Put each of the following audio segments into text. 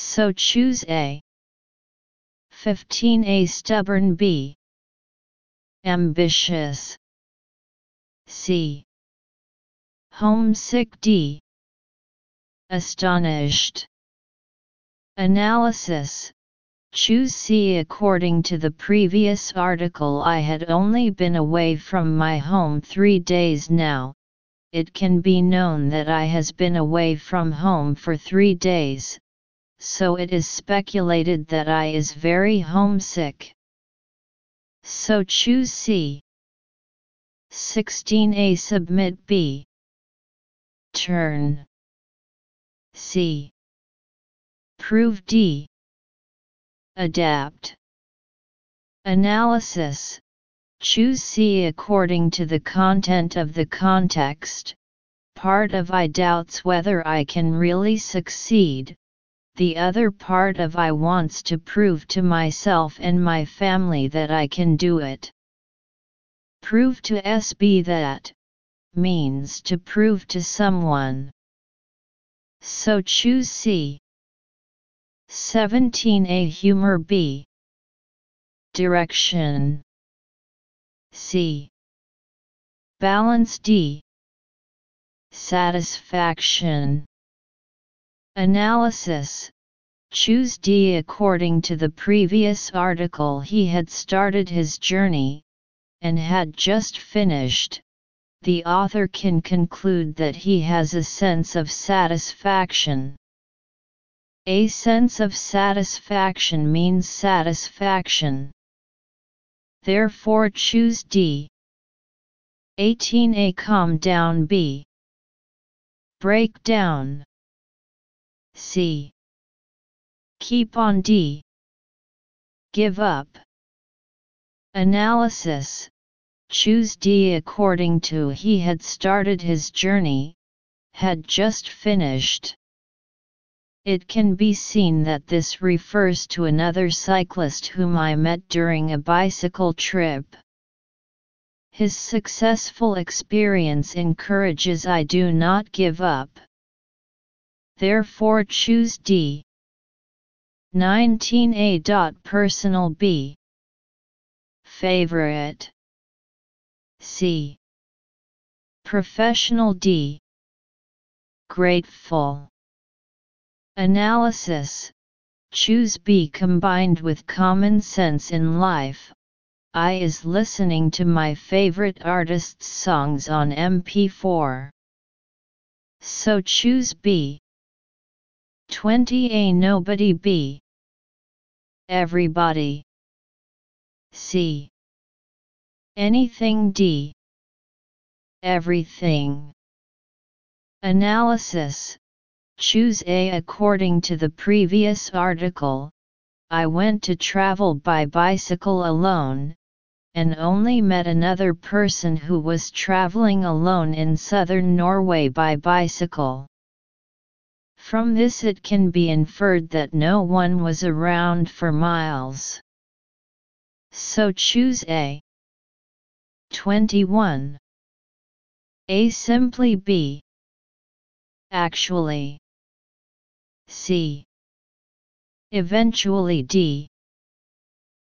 So choose A. 15A stubborn B. Ambitious C. Homesick D. Astonished. Analysis Choose C. According to the previous article, I had only been away from my home three days now. It can be known that I has been away from home for three days, so it is speculated that I is very homesick. So choose C. 16a Submit B. Turn. C. Prove D. Adapt. Analysis Choose C according to the content of the context. Part of I doubts whether I can really succeed, the other part of I wants to prove to myself and my family that I can do it. Prove to SB that means to prove to someone. So choose C. 17a Humor B. Direction C. Balance D. Satisfaction Analysis Choose D according to the previous article he had started his journey, and had just finished, the author can conclude that he has a sense of satisfaction. A sense of satisfaction means satisfaction. Therefore choose D. 18a Calm down B. Break down. C. Keep on D. Give up. Analysis Choose D according to he had started his journey, had just finished. It can be seen that this refers to another cyclist whom I met during a bicycle trip. His successful experience encourages I do not give up. Therefore choose D. 19a. Personal B. Favorite C. Professional D. Grateful Analysis Choose B combined with common sense in life. I is listening to my favorite artists' songs on MP4. So choose B. 20A Nobody B. Everybody. C. Anything D. Everything. Analysis Choose A according to the previous article. I went to travel by bicycle alone, and only met another person who was traveling alone in southern Norway by bicycle. From this it can be inferred that no one was around for miles. So choose A. 21. A simply B. Actually. C. Eventually D.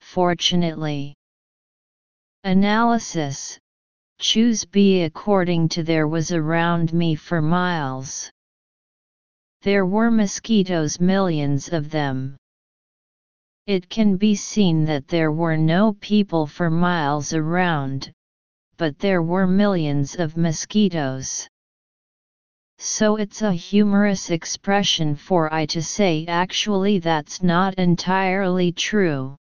Fortunately. Analysis Choose B according to there was around me for miles. There were mosquitoes, millions of them. It can be seen that there were no people for miles around, but there were millions of mosquitoes. So it's a humorous expression for I to say actually that's not entirely true.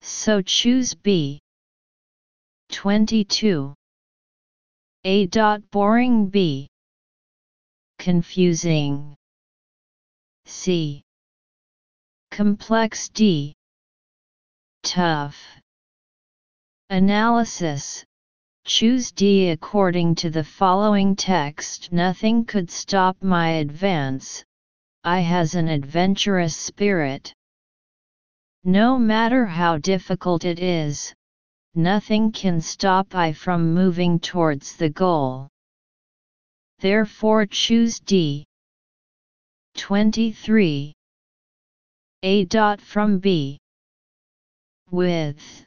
So choose B. 22. A. Boring B confusing. C. Complex D. Tough. Analysis Choose D according to the following text Nothing could stop my advance, I has an adventurous spirit. No matter how difficult it is, nothing can stop I from moving towards the goal. Therefore choose D. 23. A dot from B. With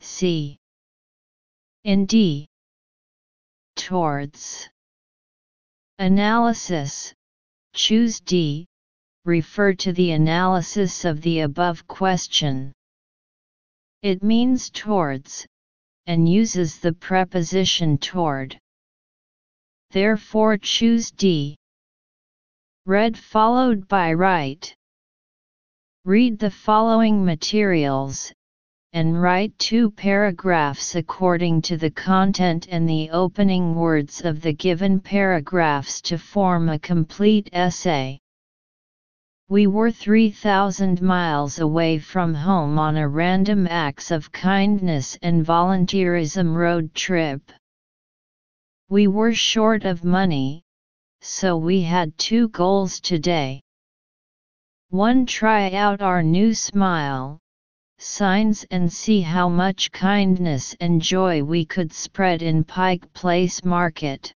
C. In D. Towards. Analysis. Choose D. Refer to the analysis of the above question. It means towards, and uses the preposition toward. Therefore choose D. Read followed by write. Read the following materials, and write two paragraphs according to the content and the opening words of the given paragraphs to form a complete essay. We were 3,000 miles away from home on a random acts of kindness and volunteerism road trip. We were short of money, so we had two goals today. 1. Try out our new smile signs and see how much kindness and joy we could spread in Pike Place Market.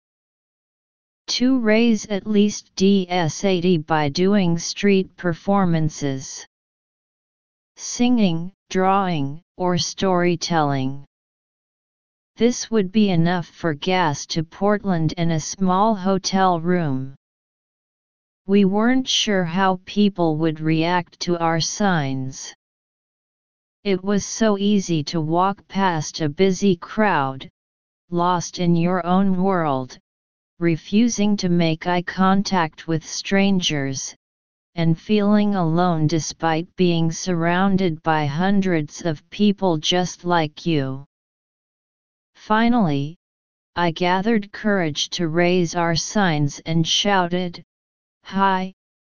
2. Raise at least DS80 by doing street performances. Singing, drawing, or storytelling. This would be enough for gas to Portland and a small hotel room. We weren't sure how people would react to our signs. It was so easy to walk past a busy crowd, lost in your own world, refusing to make eye contact with strangers, and feeling alone despite being surrounded by hundreds of people just like you. Finally, I gathered courage to raise our signs and shouted, Hi,